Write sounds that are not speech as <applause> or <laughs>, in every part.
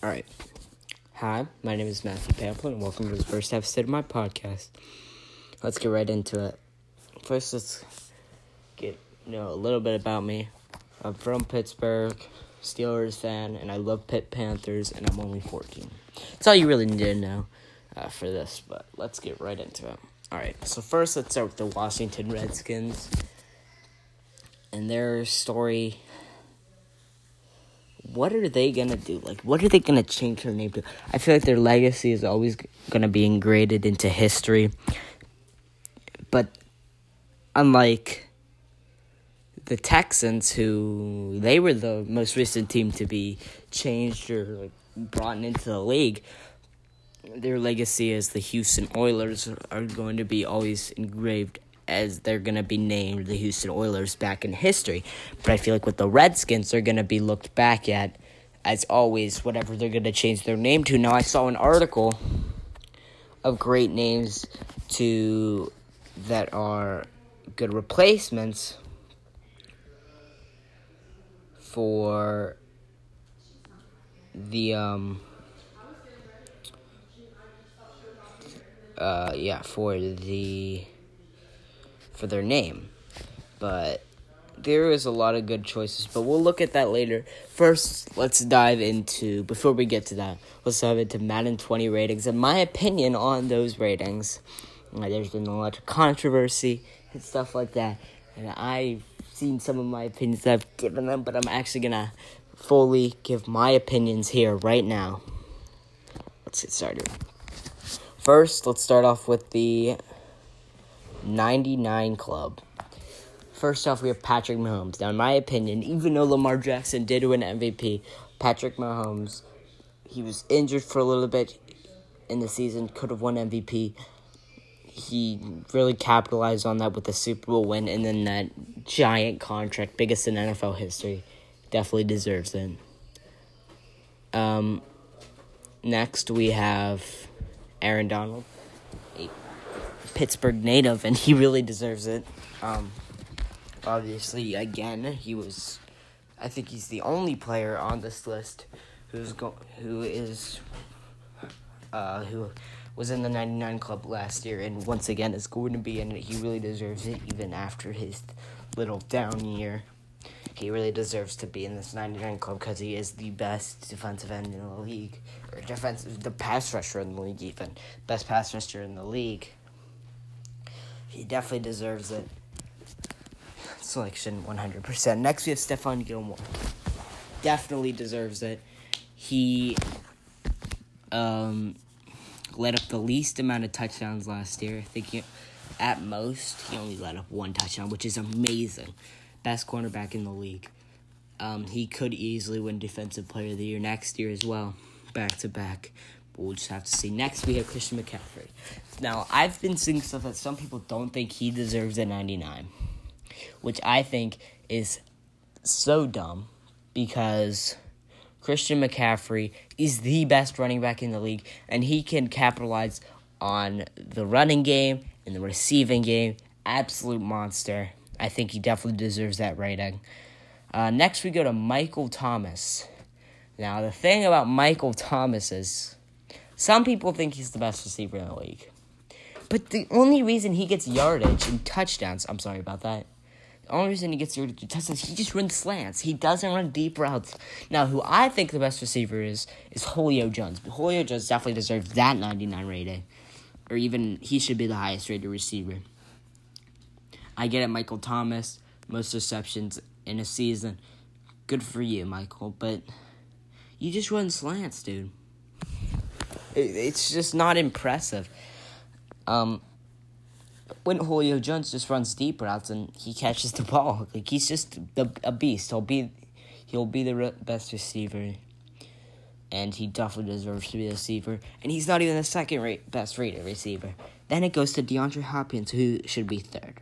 All right. Hi, my name is Matthew Pamplin, and welcome to the first episode of my podcast. Let's get right into it. First, let's get you know a little bit about me. I'm from Pittsburgh, Steelers fan, and I love Pitt Panthers, and I'm only 14. That's all you really need to know uh, for this, but let's get right into it. All right, so first, let's start with the Washington Redskins and their story what are they gonna do? Like, what are they gonna change their name to? I feel like their legacy is always gonna be engraved into history. But unlike the Texans, who they were the most recent team to be changed or like brought into the league, their legacy as the Houston Oilers are going to be always engraved as they're going to be named the Houston Oilers back in history. But I feel like with the Redskins, they're going to be looked back at as always, whatever they're going to change their name to. Now, I saw an article of great names to that are good replacements for the um uh yeah for the for their name. But there is a lot of good choices, but we'll look at that later. First, let's dive into, before we get to that, let's dive into Madden 20 ratings and my opinion on those ratings. Uh, there's been a lot of controversy and stuff like that, and I've seen some of my opinions that I've given them, but I'm actually gonna fully give my opinions here right now. Let's get started. First, let's start off with the 99 Club. First off, we have Patrick Mahomes. Now, in my opinion, even though Lamar Jackson did win MVP, Patrick Mahomes, he was injured for a little bit in the season, could have won MVP. He really capitalized on that with the Super Bowl win and then that giant contract, biggest in NFL history. Definitely deserves it. Um, next, we have Aaron Donald. Pittsburgh native, and he really deserves it. Um, obviously, again, he was. I think he's the only player on this list who's go who is uh, who was in the 99 club last year and once again is going to be in it. He really deserves it even after his little down year. He really deserves to be in this 99 club because he is the best defensive end in the league or defensive the pass rusher in the league even. Best pass rusher in the league. He definitely deserves it. Selection 100%. Next, we have Stephon Gilmore. Definitely deserves it. He um, led up the least amount of touchdowns last year. I think he, at most, he only led up one touchdown, which is amazing. Best cornerback in the league. Um, he could easily win Defensive Player of the Year next year as well, back to back. We'll just have to see. Next, we have Christian McCaffrey. Now, I've been seeing stuff that some people don't think he deserves a 99, which I think is so dumb because Christian McCaffrey is the best running back in the league, and he can capitalize on the running game and the receiving game. Absolute monster. I think he definitely deserves that rating. Uh, next, we go to Michael Thomas. Now, the thing about Michael Thomas is some people think he's the best receiver in the league. But the only reason he gets yardage and touchdowns, I'm sorry about that. The only reason he gets yardage and touchdowns, he just runs slants. He doesn't run deep routes. Now, who I think the best receiver is, is Julio Jones. But Julio Jones definitely deserves that 99 rating. Or even, he should be the highest rated receiver. I get it, Michael Thomas, most receptions in a season. Good for you, Michael. But you just run slants, dude it's just not impressive. Um, when Julio Jones just runs deep routes and he catches the <laughs> ball, like he's just the, a beast. He'll be, he'll be the re- best receiver, and he definitely deserves to be a receiver. And he's not even the second rate best rated receiver. Then it goes to DeAndre Hopkins, who should be third.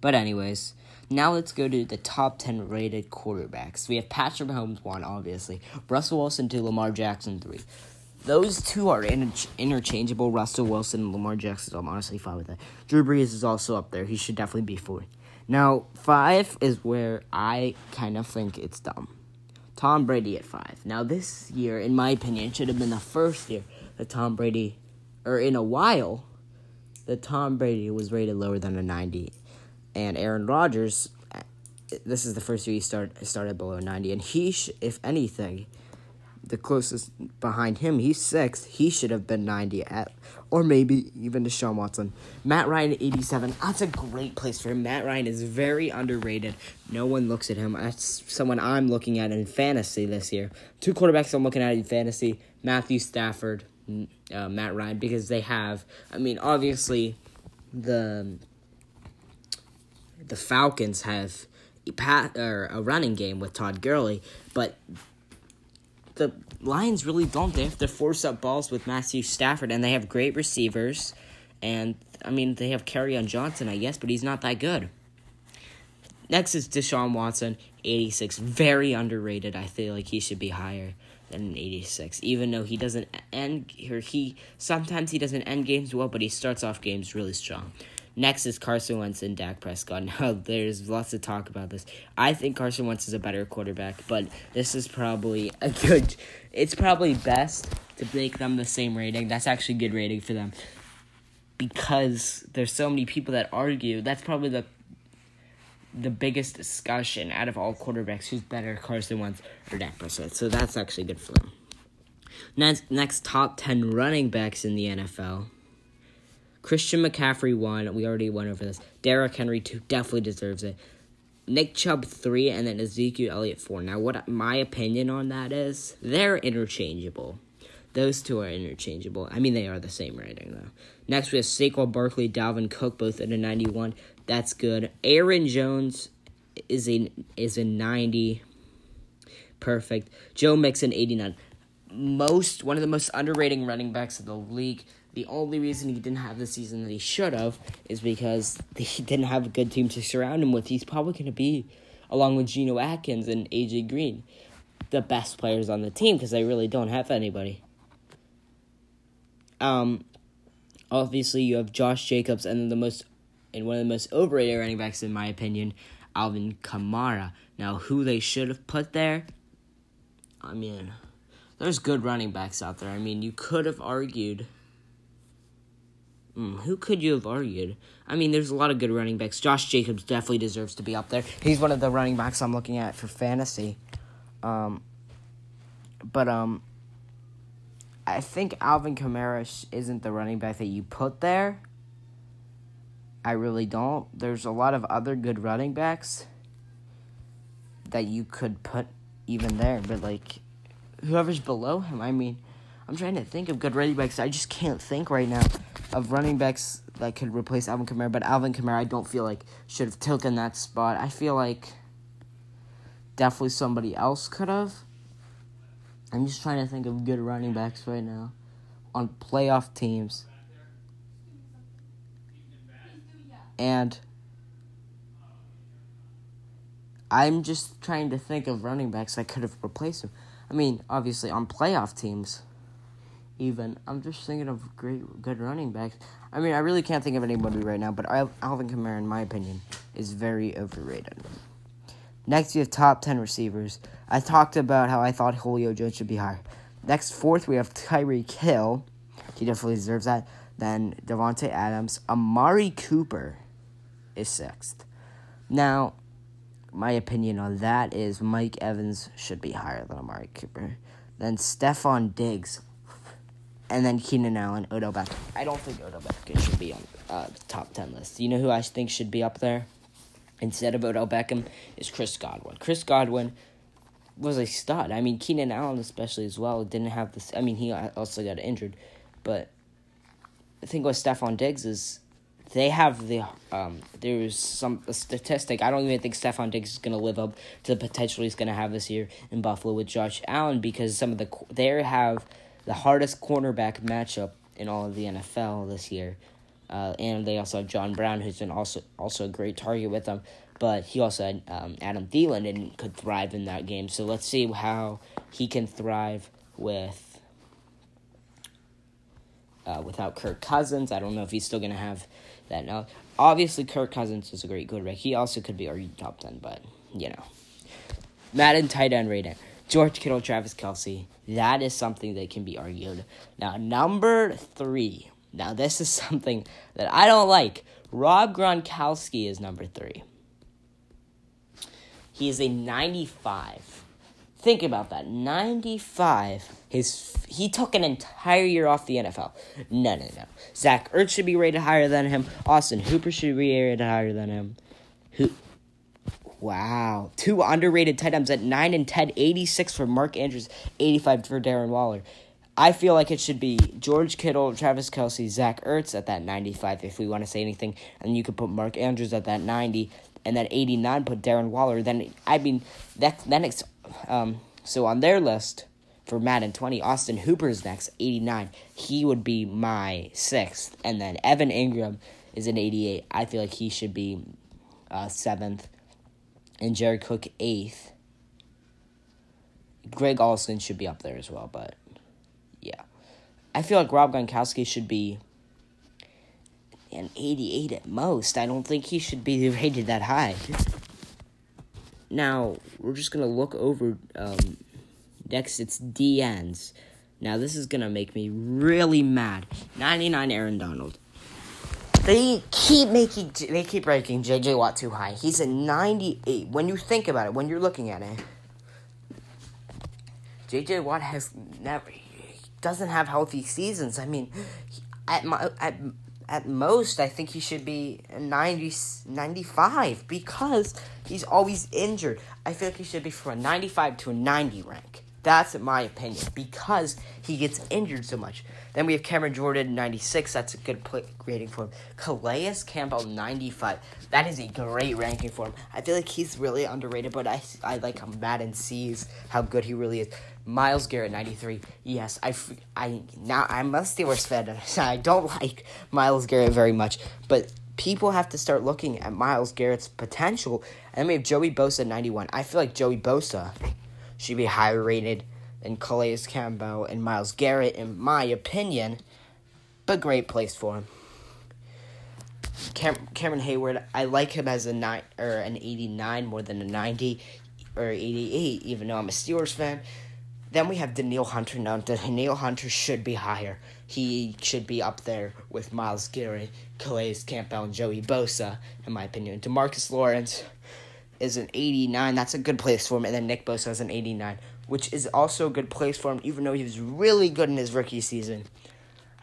But anyways, now let's go to the top 10 rated quarterbacks. We have Patrick Mahomes 1, obviously. Russell Wilson 2, Lamar Jackson 3. Those two are inter- interchangeable. Russell Wilson and Lamar Jackson. I'm honestly fine with that. Drew Brees is also up there. He should definitely be four. Now, five is where I kind of think it's dumb. Tom Brady at five. Now, this year, in my opinion, should have been the first year that Tom Brady, or in a while, that Tom Brady was rated lower than a 90. And Aaron Rodgers, this is the first year he start, started below 90. And he, sh- if anything, the closest behind him, he's sixth. He should have been 90 at, or maybe even Deshaun Watson. Matt Ryan 87. That's a great place for him. Matt Ryan is very underrated. No one looks at him. That's someone I'm looking at in fantasy this year. Two quarterbacks I'm looking at in fantasy Matthew Stafford, uh, Matt Ryan, because they have, I mean, obviously, the. The Falcons have pat, or a running game with Todd Gurley, but the Lions really don't. They have to force up balls with Matthew Stafford, and they have great receivers. And I mean, they have on Johnson, I guess, but he's not that good. Next is Deshaun Watson, 86. Very underrated. I feel like he should be higher than an 86. Even though he doesn't end, or he sometimes he doesn't end games well, but he starts off games really strong. Next is Carson Wentz and Dak Prescott. <laughs> Now, there's lots to talk about this. I think Carson Wentz is a better quarterback, but this is probably a good. It's probably best to make them the same rating. That's actually good rating for them because there's so many people that argue. That's probably the the biggest discussion out of all quarterbacks who's better, Carson Wentz or Dak Prescott. So that's actually good for them. Next, next top ten running backs in the NFL. Christian McCaffrey one. We already went over this. Derrick Henry two definitely deserves it. Nick Chubb three, and then Ezekiel Elliott four. Now, what my opinion on that is, they're interchangeable. Those two are interchangeable. I mean, they are the same rating though. Next, we have Saquon Barkley, Dalvin Cook, both at a ninety-one. That's good. Aaron Jones is a is a ninety. Perfect. Joe Mixon eighty-nine. Most one of the most underrated running backs of the league. The only reason he didn't have the season that he should have is because <laughs> he didn't have a good team to surround him with. He's probably going to be, along with Geno Atkins and AJ Green, the best players on the team because they really don't have anybody. Um, obviously you have Josh Jacobs and the most and one of the most overrated running backs in my opinion, Alvin Kamara. Now, who they should have put there? I mean, there's good running backs out there. I mean, you could have argued Mm, who could you have argued? I mean, there's a lot of good running backs. Josh Jacobs definitely deserves to be up there. He's one of the running backs I'm looking at for fantasy. Um, but um, I think Alvin Kamara isn't the running back that you put there. I really don't. There's a lot of other good running backs that you could put even there, but like whoever's below him, I mean, I'm trying to think of good running backs. I just can't think right now of running backs that could replace Alvin Kamara, but Alvin Kamara I don't feel like should have taken that spot. I feel like definitely somebody else could have. I'm just trying to think of good running backs right now on playoff teams. And I'm just trying to think of running backs that could have replaced him. I mean, obviously on playoff teams even. I'm just thinking of great, good running backs. I mean, I really can't think of anybody right now, but Alvin Kamara, in my opinion, is very overrated. Next, we have top 10 receivers. I talked about how I thought Julio Jones should be higher. Next, fourth, we have Tyreek Hill. He definitely deserves that. Then Davante Adams. Amari Cooper is sixth. Now, my opinion on that is Mike Evans should be higher than Amari Cooper. Then Stefon Diggs and then Keenan Allen, Odell Beckham. I don't think Odell Beckham should be on uh, the top 10 list. You know who I think should be up there instead of Odell Beckham is Chris Godwin. Chris Godwin was a stud. I mean, Keenan Allen, especially as well, didn't have this. I mean, he also got injured. But the thing with Stefon Diggs is they have the um there's some statistic I don't even think Stefon Diggs is going to live up to the potential he's going to have this year in Buffalo with Josh Allen because some of the they have the hardest cornerback matchup in all of the NFL this year. Uh, and they also have John Brown, who's been also also a great target with them. But he also had um, Adam Thielen and could thrive in that game. So let's see how he can thrive with uh, without Kirk Cousins. I don't know if he's still going to have that now. Obviously, Kirk Cousins is a great quarterback. He also could be our top ten, but you know, Madden tight end rating. George Kittle, Travis Kelce. That is something that can be argued. Now, number three. Now, this is <laughs> something that I don't like. Rob Gronkowski is number three. He is a 95. Think about that. 95. His he took an entire year off the NFL. No, no, no. Zach Ertz should be rated higher than him. Austin Hooper should be rated higher than him. Wow. Two underrated tight ends at 9 and 10, 86 for Mark Andrews, 85 for Darren Waller. I feel like it should be George Kittle, Travis Kelce, Zach Ertz at that 95 if we want to say anything. And you could put Mark Andrews at that 90 and then 89 put Darren Waller. Then, I mean, that, that next, um, so on their list for Madden 20, Austin Hooper's next, 89. He would be my sixth. And then Evan Engram is an 88. I feel like he should be uh, seventh and Jared Cook eighth. Greg Olsen should be up there as well, but yeah. I feel like Rob Gronkowski should be an 88 at most. I don't think he should be <laughs> rated that high. Now, we're just going to look over. Um, next, it's DNs. Now, this is going to make me really mad. 99 Aaron Donald. They keep making they keep ranking JJ Watt too high. He's a 98. When you think about it, when you're looking at it, JJ Watt has never doesn't have healthy seasons. I mean, at my at at most, I think he should be 90, 95 because he's always injured. I feel like he should be from a 95 to a 90 rank. That's my opinion because he gets injured so much. Then we have Cameron Jordan, 96. That's a good rating for him. Calais Campbell, 95. That is a great ranking for him. I feel like he's really underrated, but I, I like how Madden sees how good he really is. Myles Garrett, 93. Yes, I, I now I'm a Steelers fan. <laughs> I don't like Myles Garrett very much, but people have to start looking at Myles Garrett's potential. And then we have Joey Bosa, 91. I feel like Joey Bosa should be higher rated than Calais Campbell and Myles Garrett, in my opinion. But great place for him. Cam- Cameron Heyward, I like him as a nine or an 89 more than a 90 or 88, even though I'm a Steelers fan. Then we have Danielle Hunter. Now, Danielle Hunter should be higher. He should be up there with Myles Garrett, Calais Campbell, and Joey Bosa, in my opinion. Demarcus Lawrence is an 89. That's a good place for him. And then Nick Bosa is an 89, which is also a good place for him, even though he was really good in his rookie season.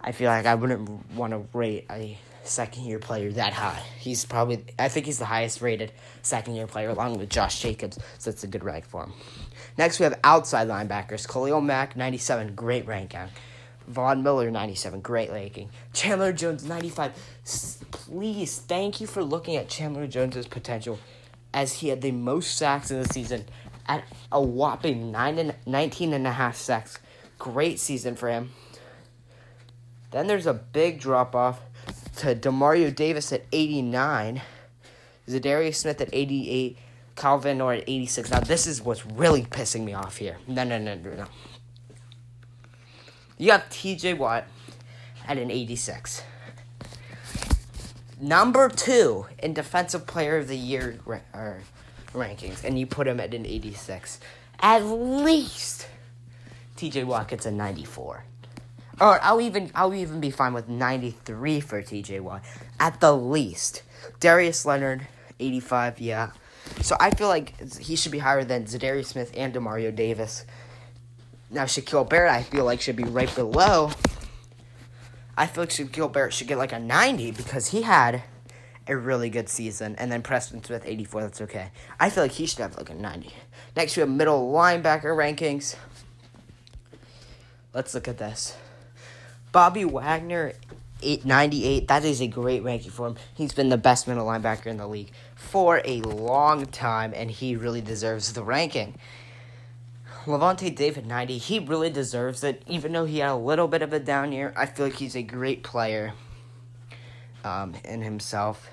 I feel like I wouldn't want to rate a second year player that high. He's probably, I think he's the highest rated second year player along with Josh Jacobs, so that's a good rank for him. Next, we have outside linebackers. Khalil Mack, 97, great ranking. Von Miller, 97, great ranking. Chandler Jones, 95. Please, thank you for looking at Chandler Jones's potential as he had the most sacks in the season at a whopping nine and, 19 and a half sacks. Great season for him. Then there's a big drop off to Demario Davis at 89, Za'Darius Smith at 88, Calvin or at 86. Now, this is what's really pissing me off here. No, no, no, no, no. You have TJ Watt at an 86 number two in Defensive Player of the Year ra- rankings, and you put him at an 86. At least TJ Watt gets a 94. Or I'll even I'll even be fine with 93 for TJ Watt at the least. Darius Leonard 85, yeah. So I feel like he should be higher than Za'Darius Smith and Demario Davis. Now Shaquille Barrett I feel like should be right below I feel like Shaquille Barrett should get like a 90 because he had a really good season. And then Preston Smith, 84, that's okay. I feel like he should have like a 90. Next, we have middle linebacker rankings. Let's look at this. Bobby Wagner, 898. That is a great ranking for him. He's been the best middle linebacker in the league for a long time, and he really deserves the ranking. Lavonte David 90, he really deserves it. Even though he had a little bit of a down year, I feel like he's a great player um, in himself.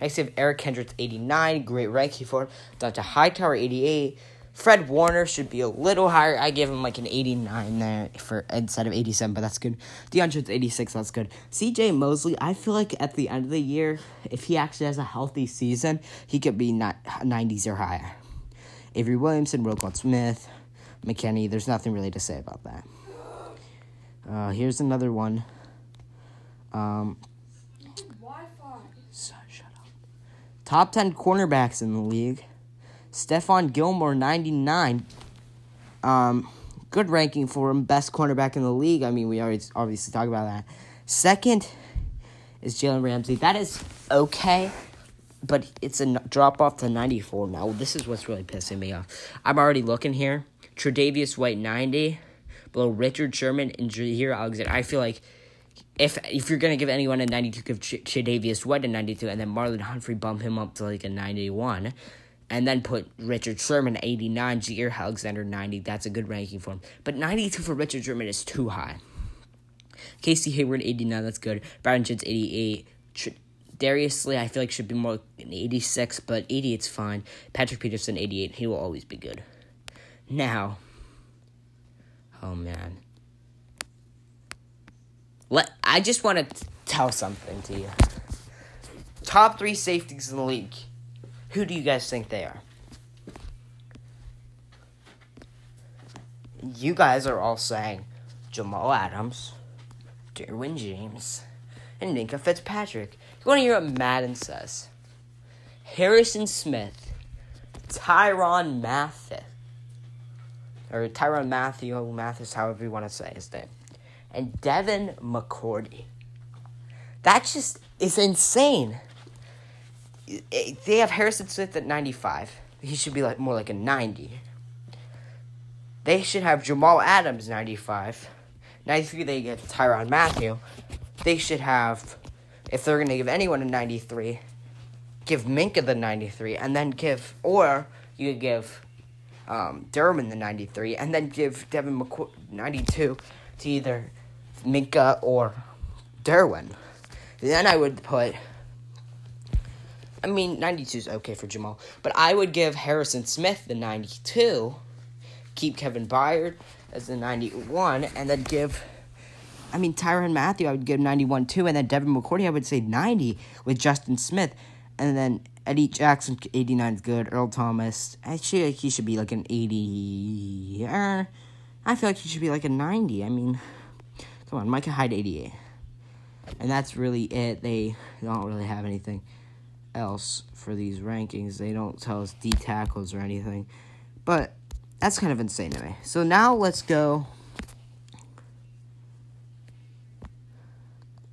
Next, we have Eric Kendricks 89, great ranking for him. Dont'a Hightower 88. Fred Warner should be a little higher. I give him like an 89 there for instead of 87, but that's good. DeAndre's 86, that's good. CJ Mosley, I feel like at the end of the year, if he actually has a healthy season, he could be not 90s or higher. Avery Williamson, Roquan Smith, McKinney. There's nothing really to say about that. Uh, here's another one. Um, shut up. Top 10 cornerbacks in the league. Stephon Gilmore, 99. Um, good ranking for him. Best cornerback in the league. I mean, we already obviously talked about that. Second is Jalen Ramsey. That is okay, but it's a drop off to 94 now. This is what's really pissing me off. I'm already looking here. Tre'Davious White, 90. Below Richard Sherman and Jaire Alexander. I feel like if if you're gonna give anyone a 92, give Ch- Tre'Davious White a 92, and then Marlon Humphrey bump him up to like a 91, and then put Richard Sherman 89, Jaire Alexander 90. That's a good ranking for him. But 92 for Richard Sherman is too high. Casey Hayward 89, that's good. Brandon Jennings 88. Tr- Darius Slay, I feel like should be more like an 86, but 88's fine. Patrick Peterson 88, he will always be good. Now, oh man. Let I just want to tell something to you. Top three safeties in the league. Who do you guys think they are? You guys are all saying Jamal Adams, Derwin James, and Minkah Fitzpatrick. You want to hear what Madden says? Harrison Smith, Tyrann Mathis, or Tyrann Matthew Mathis, however you want to say his name, and Devin McCourty. That just is insane. They have Harrison Smith at 95. He should be like more like a 90. They should have Jamal Adams 95. 93 they get Tyrann Matthew. They should have if they're going to give anyone a 93, give Minkah the 93 and then give or you could give um, Derwin the 93 and then give Devin McCoy 92 to either Minkah or Derwin. Then I would put. I mean, 92 is okay for Jamal, but I would give Harrison Smith the 92, keep Kevin Byard as the 91, and then give. I mean, Tyrann Matthew, I would give 91 too, and then Devin McCourty, I would say 90 with Justin Smith, and then Eddie Jackson, 89 is good. Earl Thomas, actually, he should be like an 80. Uh, I feel like he should be like a 90. I mean, come on, Micah Hyde, 88. And that's really it. They don't really have anything else for these rankings. They don't tell us D tackles or anything. But that's kind of insane to me. So now let's go.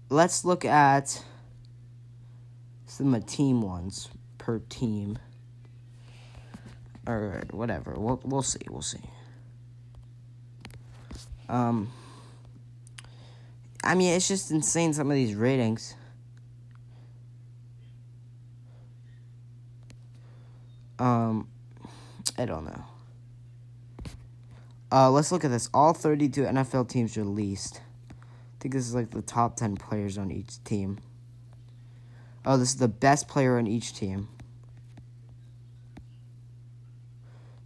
Let's look at some of team ones per team. Or whatever. We'll, we'll see. We'll see. Um. I mean, it's just insane some of these ratings. Um, I don't know. Uh, let's look at this. All 32 NFL teams released. I think this is like the top 10 players on each team. Oh, this is the best player on each team.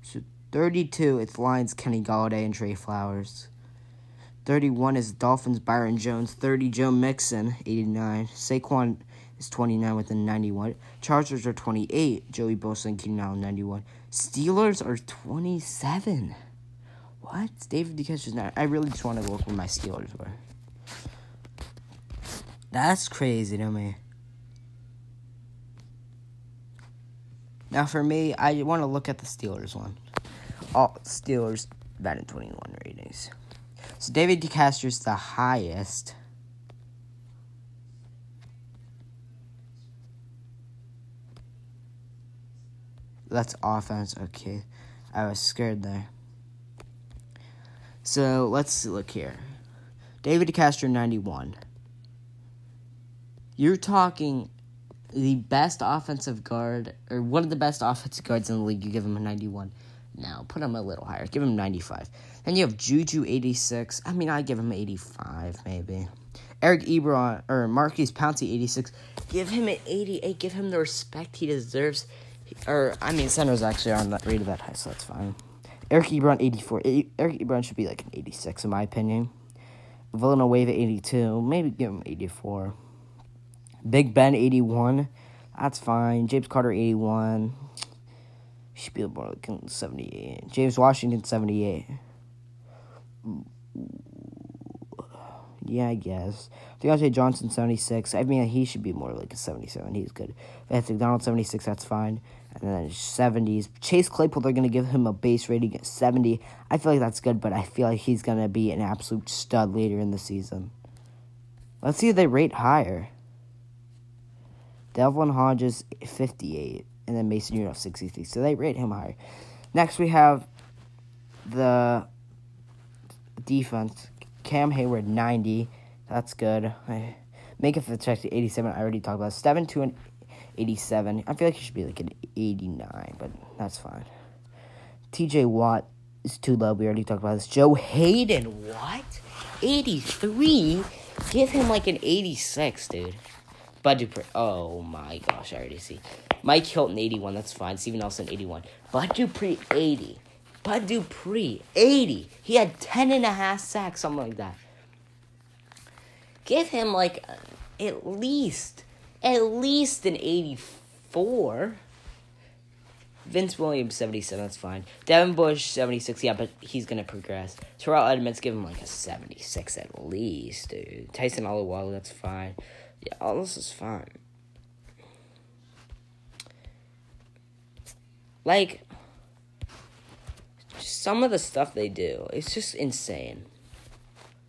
So 32, it's Lions, Kenny Golladay, and Trey Flowers. 31 is Dolphins, Byron Jones. 30, Joe Mixon, 89. Saquon is 29 with a 91. Chargers are 28, Joey Bosa and Keenan Allen, 91. Steelers are 27. What? David DeCastro is not. I really just want to look where my Steelers were. That's crazy to me. Now, for me, I want to look at the Steelers one. All Steelers, Madden 21 ratings. So David DeCastro is the highest. That's offense. Okay. I was scared there. So let's look here. David DeCastro, 91. You're talking the best offensive guard, or one of the best offensive guards in the league. You give him a 91. Now, put him a little higher. Give him 95. Then you have Juju 86. I mean, I'd give him 85, maybe. Eric Ebron, or Maurkice Pouncey 86. Give him an 88. Give him the respect he deserves. Or, I mean, centers actually aren't that rated that high, so that's fine. Eric Ebron 84. Eric Ebron should be like an 86, in my opinion. Villanueva 82. Maybe give him 84. Big Ben 81. That's fine. James Carter 81. Like 78. James Washington, 78. Yeah, I guess. Diontae Johnson, 76. I mean, he should be more like a 77. He's good. Vance McDonald, 76. That's fine. And then 70s. Chase Claypool, they're going to give him a base rating at 70. I feel like that's good, but I feel like he's going to be an absolute stud later in the season. Let's see if they rate higher. Devlin Hodges, 58. And then Mason Rudolph, 63. So they rate him higher. Next, we have the defense. Cam Heyward, 90. That's good. I, Minkah Fitzpatrick, 87. I already talked about. 7 to an 87. I feel like he should be like an 89, but that's fine. TJ Watt is too low. We already talked about this. Joe Haden, what? 83? Give him like an 86, dude. Bud Dupree. Oh my gosh, I already see. Mike Hilton, 81. That's fine. Steven Nelson, 81. Bud Dupree, 80. Bud Dupree, 80. He had 10 and a half sacks, something like that. Give him like at least, at least an 84. Vince Williams, 77, that's fine. Devin Bush, 76, yeah, but he's going to progress. Terrell Edmunds, give him like a 76 at least, dude. Tyson Alualu, that's fine. Yeah, all this is fine. Like, some of the stuff they do, it's just insane.